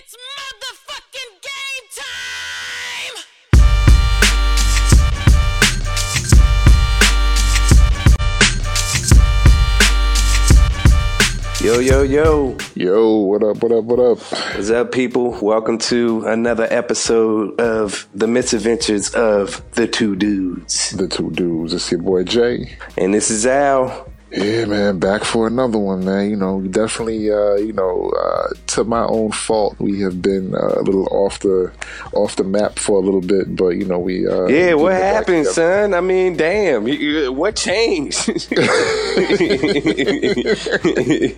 It's motherfucking game time! Yo, yo, yo. Yo, what up, what up, what up? What's up, people? Welcome to another episode of The Misadventures of the Two Dudes. The two dudes. It's your boy Jay. And this is Al. Yeah, man, back for another one, man. You know, definitely, uh, you know, uh, to my own fault, we have been uh, a little off the off the map for a little bit, but you know, we. Uh, Yeah, what happened, son? I mean, damn. you- you- What changed?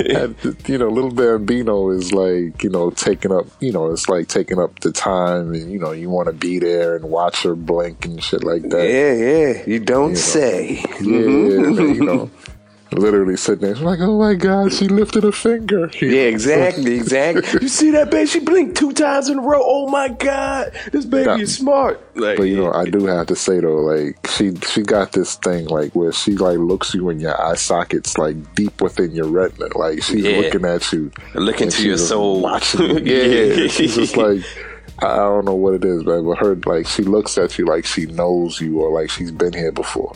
And, you know, little Bambino is like, you know, taking up, you know, it's like taking up the time, and you know, you want to be there and watch her blink and shit like that. yeah, yeah. You don't know. say. Yeah, man, mm-hmm. you know, literally sitting there, like, oh my god, she lifted a finger. Yeah, exactly, exactly. You see that baby? She blinked two times in a row. Oh my god, this baby Yeah. is smart. Like, But you know, I do have to say though, like she she got this thing like where she like looks you in your eye sockets like deep within your retina, like she's Yeah. looking at you, looking she's your soul. watching you. Yeah, she's just like. I I don't know what it is, but her like she looks at you like she knows you or like she's been here before.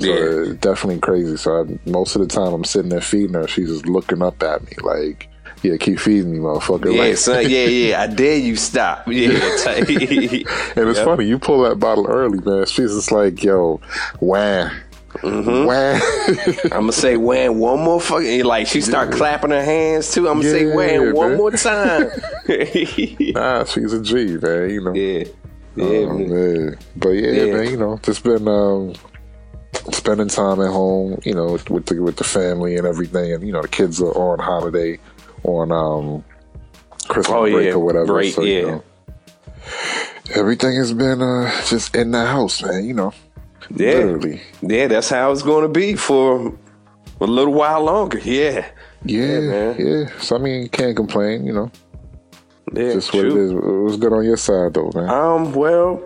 So Yeah. it's definitely crazy. So I, most of the time I'm sitting there feeding her, she's just looking up at me like, "Yeah, keep feeding me, motherfucker." Yeah, like, son. Yeah, yeah. I dare you stop. Yeah. And it's Yep. funny, you pull that bottle early, man. She's just like, yo, wham. Mm-hmm. Wham. I'm gonna say Wham one more fucking like she start clapping her hands too. I'm gonna say Yeah, Wham one man. more time. nah, she's a G, man, you know. yeah, yeah, Oh, man. But yeah, Yeah. man, you know, just been um, spending time at home, you know, with the with the family and everything, and you know, the kids are on holiday on um Christmas Oh, break yeah, or whatever. break, so, yeah. you know, everything has been uh just in the house, man. You know, yeah, literally. yeah. That's how it's gonna be for a little while longer. Yeah, Yeah, man. yeah. So I mean, you can't complain, you know. yeah. Just what true. it is. It was good on your side, though, man. Um, well,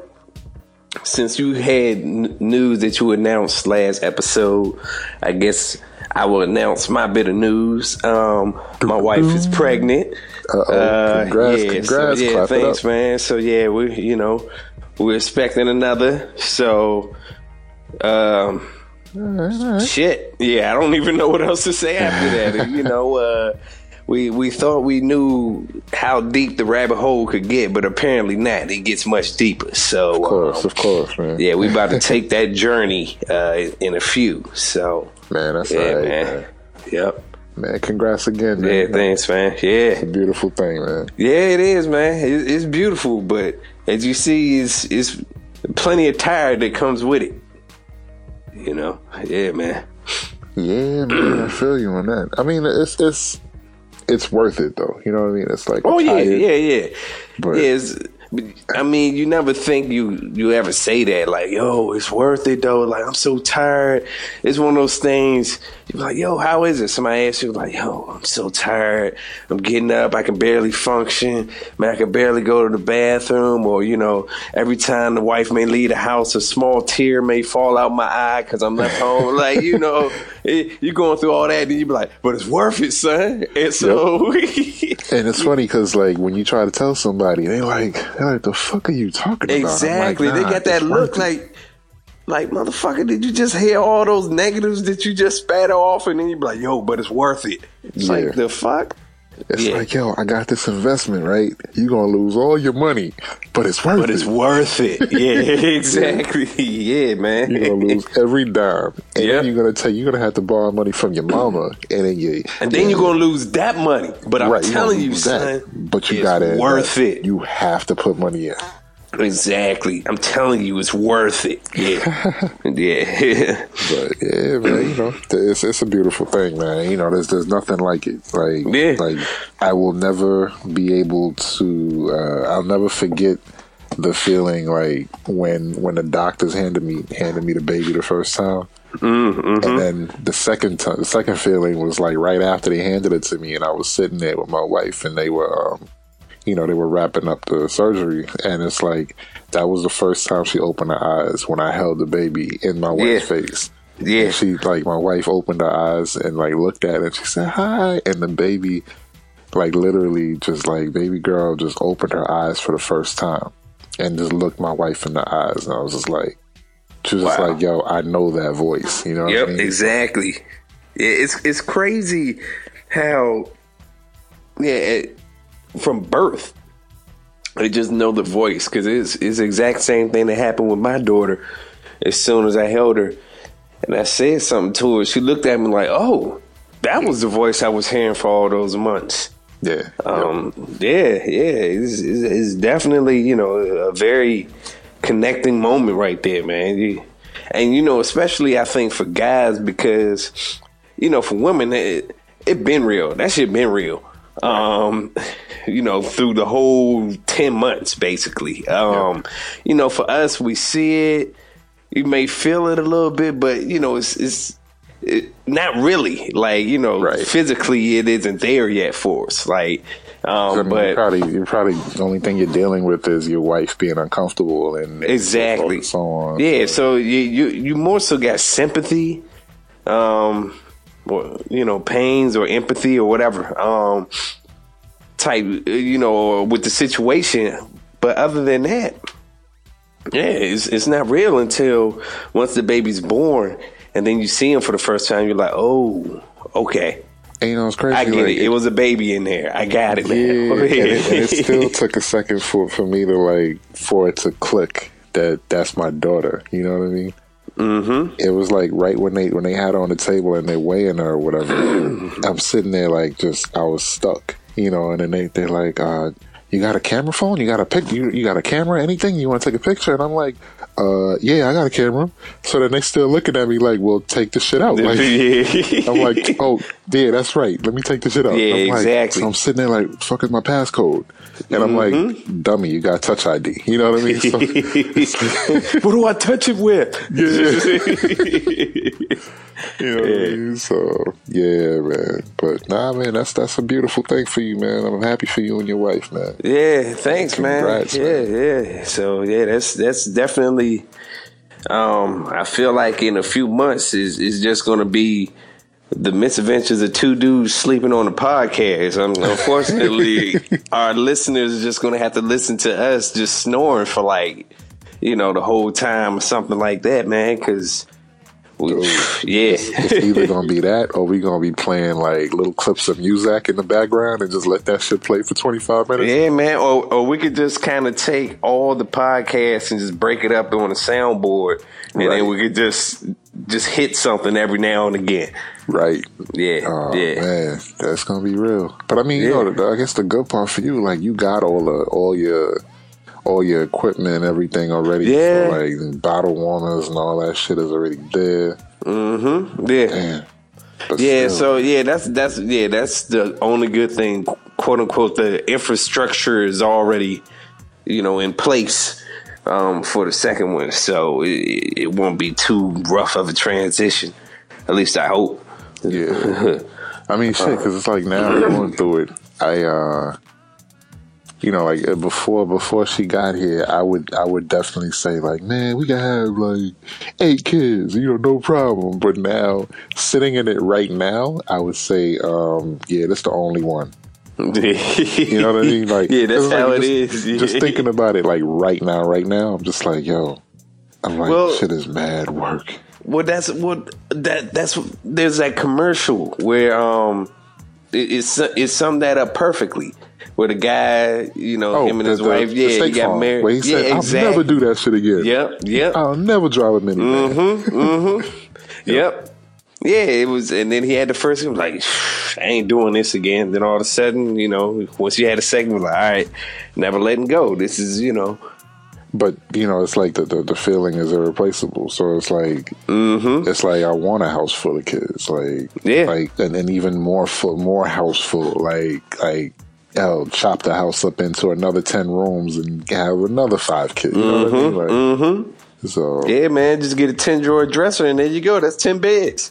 since you had n- news that you announced last episode, I guess I will announce my bit of news. Um, my wife is pregnant. Uh-oh. Congrats, congrats. So, yeah, thanks, man. So yeah, we you know we're expecting another. So, um, All right, all right. shit. Yeah, I don't even know what else to say after that. you know, uh, we we thought we knew how deep the rabbit hole could get, but apparently not. It gets much deeper. So, Of course, um, of course, man. yeah, we about to take that journey uh, in a few. So, Man, that's yeah, right, man. man. Yep. Man, congrats again, man. Yeah, thanks, man. Yeah. It's a beautiful thing, man. Yeah, it is, man. It, it's beautiful, but as you see, it's it's plenty of tire that comes with it. You know, yeah, man. Yeah, man, I feel you on that. I mean, it's it's it's worth it though. You know what I mean? It's like Oh yeah, tired, yeah, yeah. Yeah I mean, you never think you you ever say that like, yo, it's worth it though. Like I'm so tired. It's one of those things. You're like, yo, how is it? Somebody asks you like, yo, I'm so tired. I'm getting up. I can barely function. Man, I can barely go to the bathroom. Or you know, every time the wife may leave the house, a small tear may fall out my eye because I'm left home. like you know, it, you're going through all that, and you be like, but it's worth it, son. And so. And it's funny because like when you try to tell somebody, they like, they're like, the fuck are you talking about? I'm like, Exactly. they got that look like, like motherfucker. Did you just hear all those negatives that you just spat off, and then you be like, "Yo, but it's worth it." It's Yeah. like the fuck. It's yeah. like, yo, I got this investment, right? You're gonna lose all your money, but it's worth But it's it. worth it. Yeah, exactly. Yeah, man. You're gonna lose every dime, and Yeah. then you're gonna tell you're gonna have to borrow money from your mama, and then you and then you're gonna lose that money. But I'm right, telling you, lose son, but you it's got it worth it. You have to put money in. Exactly. I'm telling you, it's worth it. Yeah, yeah. But yeah, man, you know, it's it's a beautiful thing, man. You know, there's there's nothing like it. Like Yeah. like I will never be able to. Uh, I'll never forget the feeling like when when the doctors handed me handed me the baby the first time. Mm-hmm. And then the second time, the second feeling was like right after they handed it to me, and I was sitting there with my wife, and they were, um, you know, they were wrapping up the surgery, and it's like that was the first time she opened her eyes when I held the baby in my wife's Yeah. face. Yeah. And she like my wife opened her eyes and like looked at it and she said hi and the baby like literally just like baby girl just opened her eyes for the first time and just looked my wife in the eyes and I was just like she was just like, yo, I know that voice. You know what Yep, I mean? exactly. Yeah, it's it's crazy how yeah it, from birth they just know the voice because it's it's the exact same thing that happened with my daughter. As soon as I held her and I said something to her, she looked at me like, "Oh, that was the voice I was hearing for all those months." Yeah. Um, yeah, yeah, it's, it's, it's definitely you know a very connecting moment right there, man. You, and you know, especially I think for guys because you know for women it it been real. That shit been real. Um, you know, through the whole ten months, basically. Um, you know, for us, we see it. You may feel it a little bit, but you know, it's it's it, not really. Like you know, Right. physically, it isn't there yet for us. Like, um, I mean, but you're probably, you're probably the only thing you're dealing with is your wife being uncomfortable and exactly and so on. Yeah, so you you you more so got sympathy, um, or you know, pains or empathy or whatever, um, type you know, with the situation. But other than that, yeah, it's it's not real until once the baby's born, and then you see him for the first time. You're like, oh, okay, And you know, it's crazy. I get like, it. It was a baby in there. I got it, Yeah, man. and, it, it still took a second for for me to like for it to click that that's my daughter. You know what I mean? Mm-hmm. It was like right when they when they had her on the table and they weighing her or whatever. I'm sitting there like just I was stuck, you know. And then they they're like, uh, "You got a camera phone? You got a pic? You, you got a camera? Anything? You want to take a picture?" And I'm like, uh, "Yeah, I got a camera." So then they still looking at me like, "Well, take the shit out." Like. I'm like, oh, yeah, that's right. Let me take this shit out. Yeah, I'm like, exactly. So I'm sitting there like, fuck is my passcode? And I'm Mm-hmm. like, dummy, you got touch ID. You know what I mean? So, what do I touch it with? you know what I mean? So, yeah, man. But nah, man, that's that's a beautiful thing for you, man. I'm happy for you and your wife, man. Yeah, thanks, Congrats, man. Yeah, yeah. So yeah, that's that's definitely. Um, I feel like in a few months is is just going to be the misadventures of two dudes sleeping on a podcast. Um, unfortunately, our listeners are just going to have to listen to us just snoring for like you know the whole time or something like that, man. Because we, yeah. It's either gonna be that or we gonna be playing like little clips of music in the background and just let that shit play for 25 minutes. Yeah, man. Or, or we could just kind of take all the podcasts and just break it up on a soundboard, and Right. then we could just just hit something every now and again. Right. Yeah, Oh yeah, man, that's gonna be real. But I mean, you know, I guess the good part for you, like you got all the all your all your equipment and everything already. Yeah. So, like bottle warmers and all that shit is already there. mm-hmm. yeah. Yeah. still, So yeah, that's that's yeah, that's the only good thing, quote unquote. The infrastructure is already, you know, in place. Um, for the second one, so it, it won't be too rough of a transition. At least I hope. yeah. I mean, shit, because it's like now going through it. I, uh you know, like uh, before before she got here, I would I would definitely say like, man, we can have like eight kids, you know, no problem. But now, sitting in it right now, I would say, um, yeah, that's the only one. You know what I mean? Like, yeah, that's it's like how it just, is. Just thinking about it, like right now, right now, I'm just like, yo, I'm like, Well- shit is mad work. Well, that's what that that's there's that commercial where um it, it's it summed that up perfectly. Where the guy, you know, him and his Oh, the- wife, the yeah, he got Farm, married. Where he yeah, said, I'll exactly. never do that shit again. Yep, yep, I'll never drive a minivan. Mm-hmm. mm-hmm. yep. Yeah, it was, and then he had the first. He was like, "I ain't doing this again." Then all of a sudden, you know, once you had a second, he was like, "All right, never letting go." This is, you know, But you know, it's like the, the the feeling is irreplaceable. So it's like it's like I want a house full of kids, like Mm-hmm. Yeah. like and, and even more full, more house full, like like. Hell, chop the house up into another ten rooms and have another five kids. You know what I mean? Mm-hmm, like, mm-hmm. So Yeah, man, just get a ten drawer dresser and there you go. That's ten beds.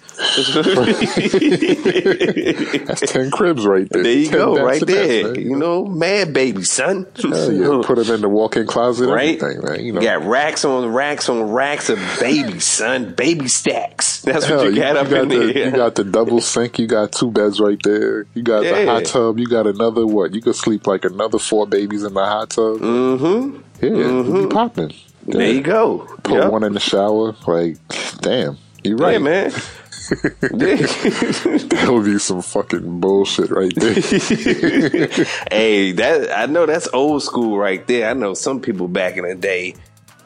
that's ten cribs right there. There you 10 go, right there. You know, mad baby, son. Hell yeah. Put them in the walk-in closet, right? everything, man. You know, got racks on racks on racks of baby son. Baby stacks. That's Hell, what you got up in the, there. You got the double sink. You got two beds right there. You got the hot tub. You got another what? You could sleep like another four babies in the hot tub. mm-hmm. Yeah, you be popping. There you go. Put Yep. one in the shower. Like, damn, you're right. Yeah, man. That would be some fucking bullshit right there. hey, that I know that's old school right there. I know some people back in the day,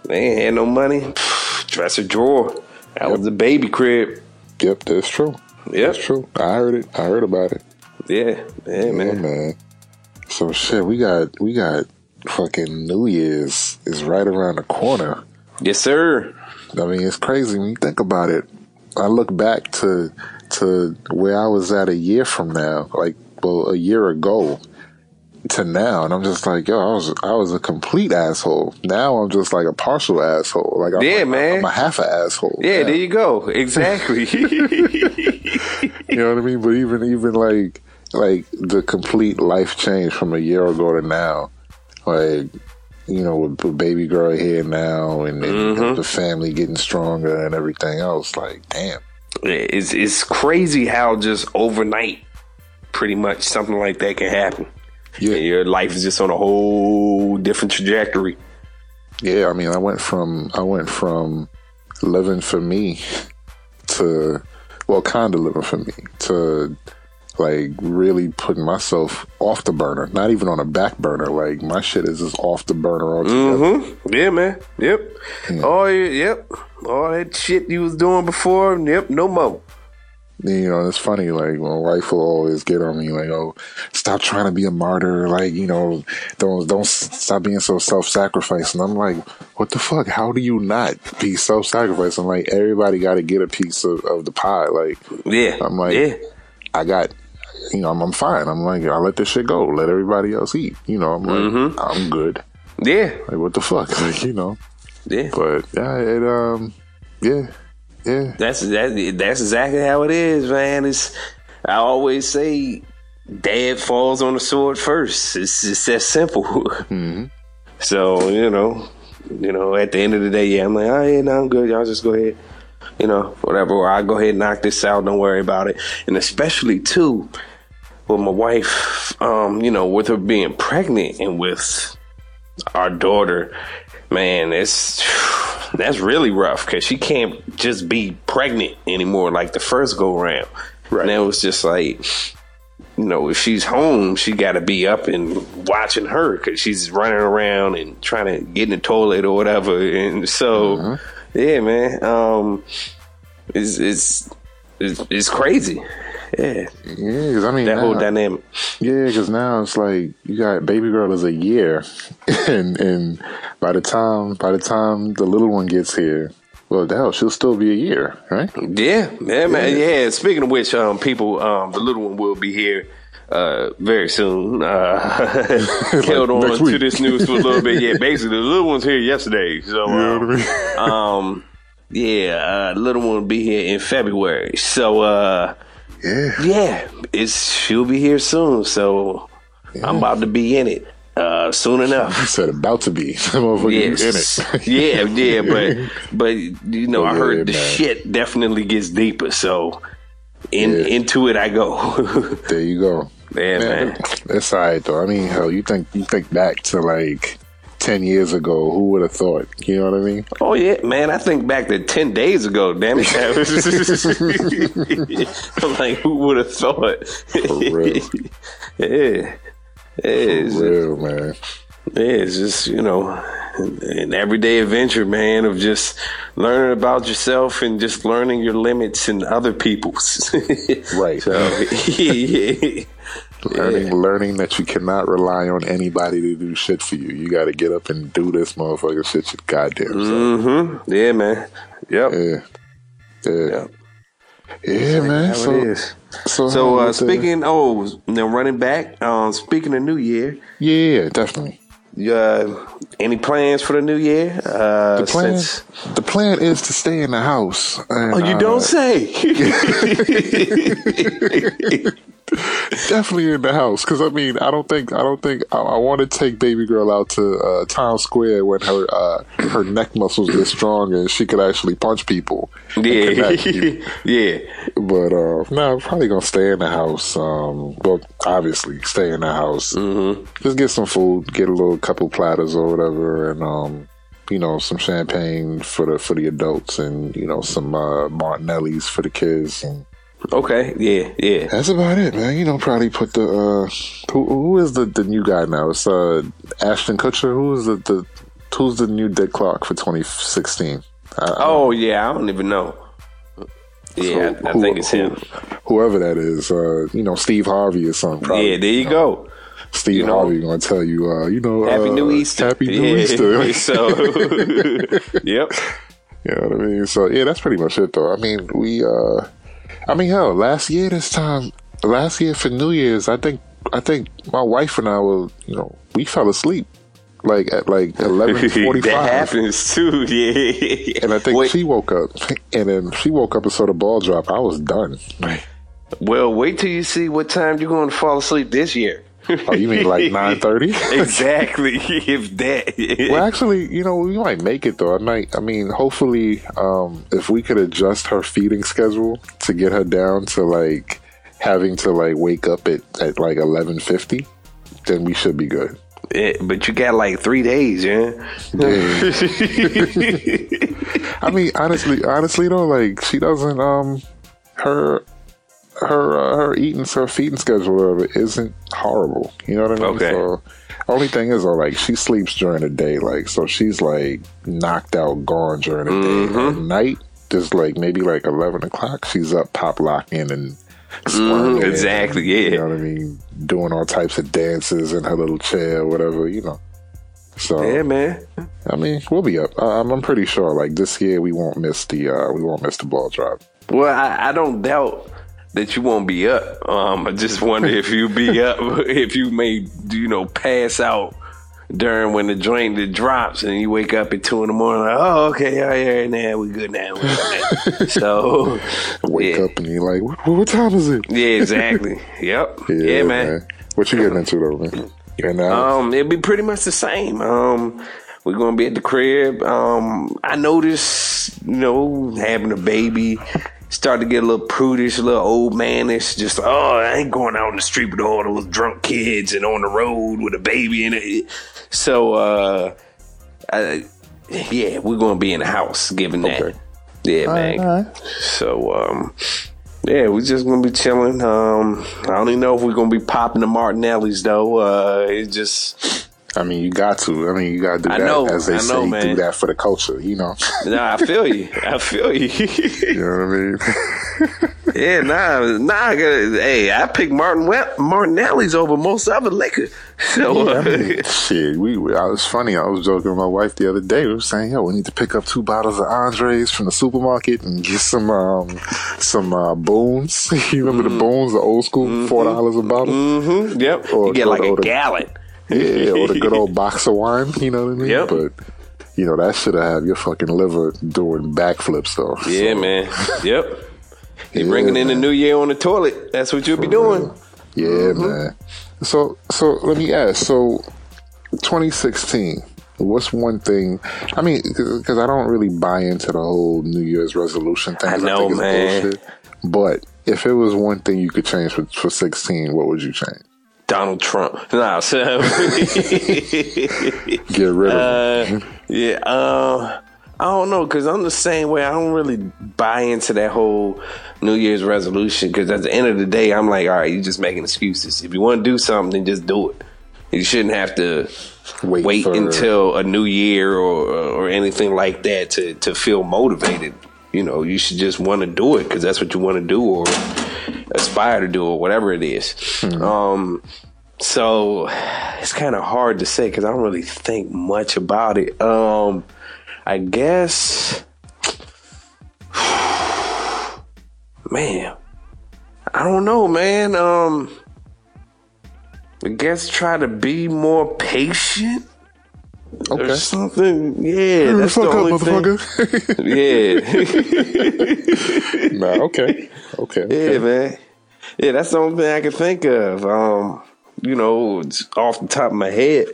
they ain't had no money. Dresser drawer. That was the baby crib. yep, that's true. Yep. That's true. I heard it. I heard about it. Yeah, yeah, Yeah, man. man. So shit, we got we got fucking New Year's is right around the corner. Yes, sir. I mean, it's crazy when you think about it. I look back to to where I was at a year from now, like well, a year ago to now, and I'm just like, yo, I was I was a complete asshole. Now I'm just like a partial asshole. Like, I'm, Yeah, like, man. I'm a half a asshole. Yeah, now. there you go. Exactly. You know what I mean? But even even like like the complete life change from a year ago to now, like you know, with, baby girl here now, and, and Mm-hmm. the family getting stronger and everything else. Like, damn. it's it's crazy how just overnight, pretty much something like that can happen. Yeah. And your life is just on a whole different trajectory. Yeah, I mean, I went from I went from living for me to well, kind of living for me to like really putting myself off the burner, not even on a back burner. Like my shit is just off the burner altogether. Mm-hmm. Yeah, man. Yep. Oh, yeah, yep. All that shit you was doing before. Yep. No more. You know, it's funny. Like my wife will always get on me, like, "Oh, stop trying to be a martyr. Like, you know, don't don't stop being so self-sacrificing." I'm like, "What the fuck? How do you not be self-sacrificing? Like, everybody got to get a piece of, of the pie. Like, Yeah. I'm like, yeah. I got, you know, I'm, I'm fine. I'm like, I let this shit go. Let everybody else eat. You know, I'm like, Mm-hmm. I'm good. Yeah. Like, what the fuck? Like, you know. Yeah. But yeah, it um, yeah, yeah, That's that. That's exactly how it is, man. It's. I always say, dad falls on the sword first. It's just that simple. So you know, you know, at the end of the day, yeah, I'm like, oh yeah, no, I'm good. Y'all just go ahead, you know, whatever. Or I go ahead and knock this out. Don't worry about it. And especially too, with my wife, um, you know, with her being pregnant and with our daughter, man, it's that's really rough because she can't just be pregnant anymore like the first go round. Right. And it was just like, you know, if she's home, she got to be up and watching her because she's running around and trying to get in the toilet or whatever. And so, yeah, man, um, it's it's it's, it's crazy. Yeah, yeah. Because I mean, that whole dynamic. Yeah, because now it's like you got baby girl is a year, and and by the time by the time the little one gets here, well, hell, she'll still be a year, right? Yeah, yeah, man. Yeah. Speaking of which, um, people, um, the little one will be here uh very soon. Uh held on to this news for a little bit. Yeah, basically the little one's here yesterday. So You know um, I mean? um yeah, uh the little one will be here in February. So uh yeah, yeah, it's she'll be here soon. So I'm about to be in it. Uh soon enough. I said about to be. Yes. in it. yeah, yeah, but but you know, I Yeah, heard the man. shit definitely gets deeper. So in Yeah. into it I go. there you go. yeah, man. That's all right though. I mean, hell, you think you think back to like ten years ago, who would have thought? You know what I mean? Oh yeah, man. I think back to ten days ago. Damn it! I'm like, who would have thought? For real. yeah. Yeah, it's, Real man. yeah, it's just you know, an everyday adventure, man, of just learning about yourself and just learning your limits and other people's. Right. So, yeah, Learning, learning that you cannot rely on anybody to do shit for you. You got to get up and do this motherfucking shit your goddamn mm-hmm. yeah, man. Yep. Yeah. Yeah. Yep. Yeah, man. So, so, So uh, the- speaking, oh, now running back. Um, speaking of New Year, yeah, definitely. Uh, any plans for the new year? Uh, The plan, since- the plan is to stay in the house. And, oh, you uh, don't say. definitely in the house because I mean I don't think I don't think I, I want to take baby girl out to uh, Town Square when her uh, her neck muscles get strong and she could actually punch people. yeah, connect, you know. yeah. But uh, no, I'm probably gonna stay in the house. Um, well, obviously stay in the house. Mm-hmm. Just get some food, get a little couple platters or whatever, and um, you know, some champagne for the for the adults, and you know, some uh, Martinellis for the kids, and Okay, yeah, yeah. that's about it, man. You know, probably put the uh, who who is the the new guy now? It's uh Ashton Kutcher. Who is the the who's the new Dick Clark for 2016? I, Oh yeah, I don't even know. Yeah, So I, I who- think it's who- him. Whoever that is, uh, you know, Steve Harvey or something. Probably. Yeah, there you go. Steve You know- Harvey gonna tell you, uh, you know, Happy uh, New Easter. Happy New Yeah, Easter. so, yep. you know what I mean? So yeah, that's pretty much it, though. I mean, we, uh, I mean, hell, last year this time, last year for New Year's, I think, I think my wife and I were, you know, we fell asleep like at like eleven forty that five. happens too. Yeah. And I think Wait, she woke up, and then she woke up and saw the ball drop. I was done. well, wait till you see what time you're going to fall asleep this year. Oh, you mean like nine thirty? exactly. if that. Well, actually, you know, we might make it though. I might. I mean, hopefully, um, if we could adjust her feeding schedule to get her down to like having to like wake up at, at like eleven fifty, then we should be good. Yeah, but you got like three days, yeah. I mean, honestly, honestly though, like she doesn't. Um, her her uh, her eating her feeding schedule or whatever isn't horrible. You know what I mean? Okay. So, only thing is, though, like she sleeps during the day, like so she's like knocked out, gone during the day. Mm-hmm. At night, just like maybe like eleven o'clock, she's up, pop locking and. Mhm, exactly, and, yeah. You know what I mean? Doing all types of dances in her little chair, whatever, you know. So Yeah, man. I mean, we'll be up. I'm, I'm pretty sure. Like this year, we won't miss the uh, we won't miss the ball drop. Well, I, I don't doubt that you won't be up. Um, I just wonder if you be up, if you may, you know, pass out during when the joint that drops, and you wake up at two in the morning. Like, oh, okay, all right, now we good now. We good now. so, Wake yeah, up and you're like, what, what time is it? yeah, exactly. Yep. Yeah, man. What you getting into though, man? Right now, Um, it'll be pretty much the same. Um, we're gonna be at the crib. Um, I noticed, you know, having a baby, start to get a little prudish, a little old manish. Just oh, I ain't going out in the street with all those drunk kids and on the road with a baby in it. So, uh, I, yeah, we're gonna be in the house, given that. Okay. Yeah, man. So, um, yeah, we're just gonna be chilling. Um, I don't even know if we're gonna be popping the Martinellis though. Uh, it just, I mean, you got to. I mean, you got to do I that know, as they I say. know. Do that for the culture, you know. nah, I feel you. I feel you. you know what I mean? yeah, nah, nah. I gotta- Hey, I picked Martin Martinelli's over most other liquor. So, uh, Shit, we. I was funny. I was joking with my wife the other day. We were saying, "Yo, we need to pick up two bottles of Andres from the supermarket and get some um some uh, Boone's. you remember the Boone's, the old school, four dollars a bottle. Mm-hmm. yep, Or- you get like or a gallon. Yeah, or the good old box of wine. You know what I mean? Yep. But you know that should have your fucking liver doing backflips though. Yeah, So, man. Yep. They Yeah, bringing in the new year on the toilet. That's what you'll be doing. Yeah, Mm-hmm. man. So, so let me ask. So, 2016. What's one thing? I mean, because I don't really buy into the whole New Year's resolution thing. I know, it's man. bullshit. But if it was one thing you could change for, for 16, what would you change? Donald Trump. Nah, so Get rid of Uh, him. yeah, uh, I don't know because I'm the same way. I don't really buy into that whole New Year's resolution because at the end of the day, I'm like, all right, you're just making excuses. If you want to do something, then just do it. You shouldn't have to Wait wait, for- until a new year or or anything like that to to feel motivated. You know, you should just want to do it because that's what you want to do or aspire to do or whatever it is. Um, so it's kind of hard to say because I don't really think much about it. Um, I guess, man, I don't know, man. Um, I guess try to be more patient or Okay. something. Yeah, that's the Fuck up, only thing. Yeah, nah, okay. Okay. yeah, man. Yeah, that's the only thing I can think of. Um, you know, off the top of my head.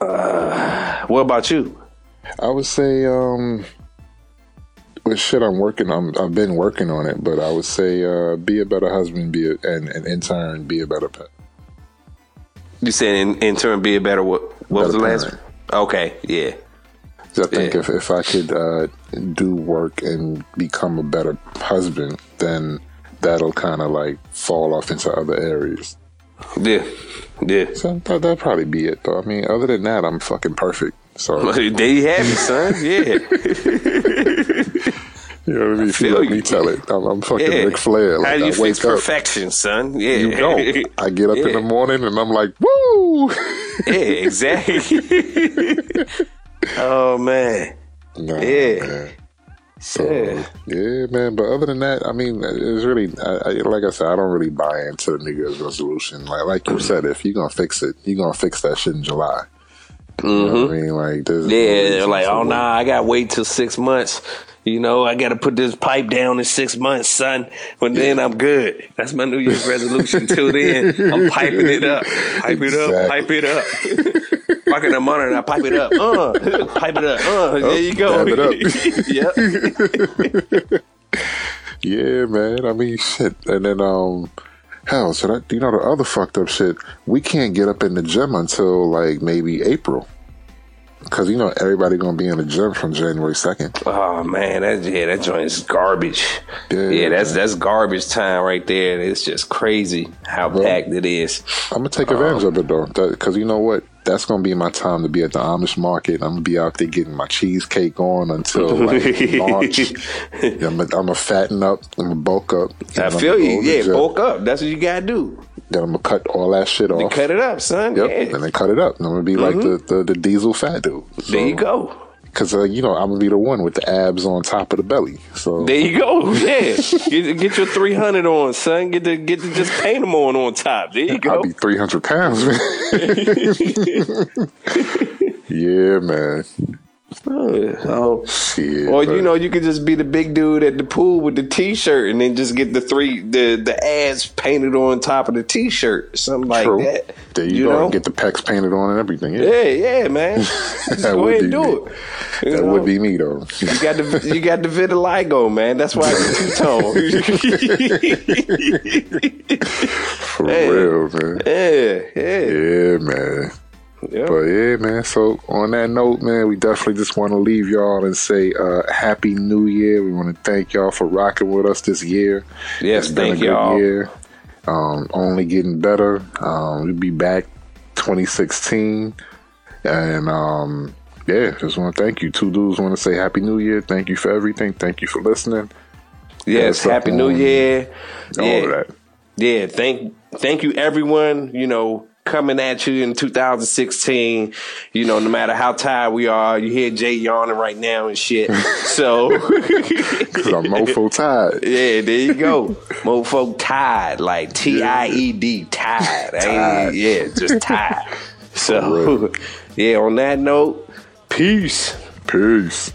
Uh, what about you? I would say, um, with shit I'm working I'm, I've been working on it, but I would say, uh, be a better husband, be a, and, and in turn, be a better pet. You said in, in turn be a better what? What was the last? parent. Okay, yeah. I think Yeah. if, if I could uh, do work and become a better husband, then that'll kind of like fall off into other areas. Yeah, yeah. So that, that'd probably be it, though. I mean, other than that, I'm fucking perfect. So, there you have it, son. Yeah, you know what I mean? If you feel let me you. tell it, I'm, I'm fucking yeah. Ric Flair. Like, How do you I fix wake up, perfection, son? Yeah, you don't. I get up in the morning and I'm like, woo! Yeah, exactly. oh man, Nah, Yeah. man. So Yeah. yeah. man. But other than that, I mean, it's really I, I, like I said, I don't really buy into the niggas resolution. Like like you said, if you're gonna fix it, you're gonna fix that shit in July. You know what I mm-hmm. mean? Like yeah. Like, oh nah, I gotta wait till six months. You know, I gotta put this pipe down in six months, son. When then I'm good. That's my New Year's resolution. Till then, I'm piping it up, pipe it up, pipe it up. Fucking the monitor, and I pipe it up. Uh, pipe it up. Uh, there you go. yep. Yeah, man. I mean, shit. And then, um, hell, so that you know the other fucked up shit. We can't get up in the gym until like maybe April, because you know everybody gonna be in the gym from January second. Oh man, that yeah, that joint is garbage. Yeah, Yeah, that's man. that's garbage time right there. It's just crazy how packed it is. I'm gonna take advantage of it though, because you know what? That's gonna be my time to be at the Amish market. I'm gonna be out there getting my cheesecake on until like March. I'm gonna, fatten up. I'm gonna bulk up. I feel you. go to the Yeah, bulk up. That's what you gotta do. Then I'm gonna cut all that shit off. cut it up, son. Yep, Yeah. and then cut it up. And I'm gonna be like mm-hmm. the, the the diesel fat dude. There you go. Because uh, you know I'm gonna be the one with the abs on top of the belly. So There you go. Yeah, get, get your three hundred on, son. Get the get the just paint them on on top. There you go. I'll be 300 pounds, man. yeah, man. Oh. Shit, Or but- you know, you could just be the big dude at the pool with the t-shirt, and then just get the three the the ads painted on top of the t-shirt, something like True. that. There you, go. Get the pecs painted on and everything. Yeah, Yeah, yeah, man. Just go ahead and do me. it. You that know? would be me though. You got the you got the vitiligo, man. That's why you're two tone. For Hey. real, man. yeah, yeah, Yeah, man. Yeah. But yeah, man. So on that note, man, we definitely just want to leave y'all and say uh, Happy New Year. We want to thank y'all for rocking with us this year. Yes, It's thank y'all. year. Um, only getting better. Um, we'll be back 2016, and um, yeah, just want to thank you. Two dudes want to say Happy New Year. Thank you for everything. Thank you for listening. Yes, happy New Year. All yeah. of that. Yeah, thank thank you everyone, you know, coming at you in 2016. You know, no matter how tired we are, you hear Jay yawning right now and shit. So Cause I'm mofo tired. Yeah, there you go. Mofo tired, like T I E D, tired. Tired. Yeah, just tired. So, yeah, on that note, peace. Peace.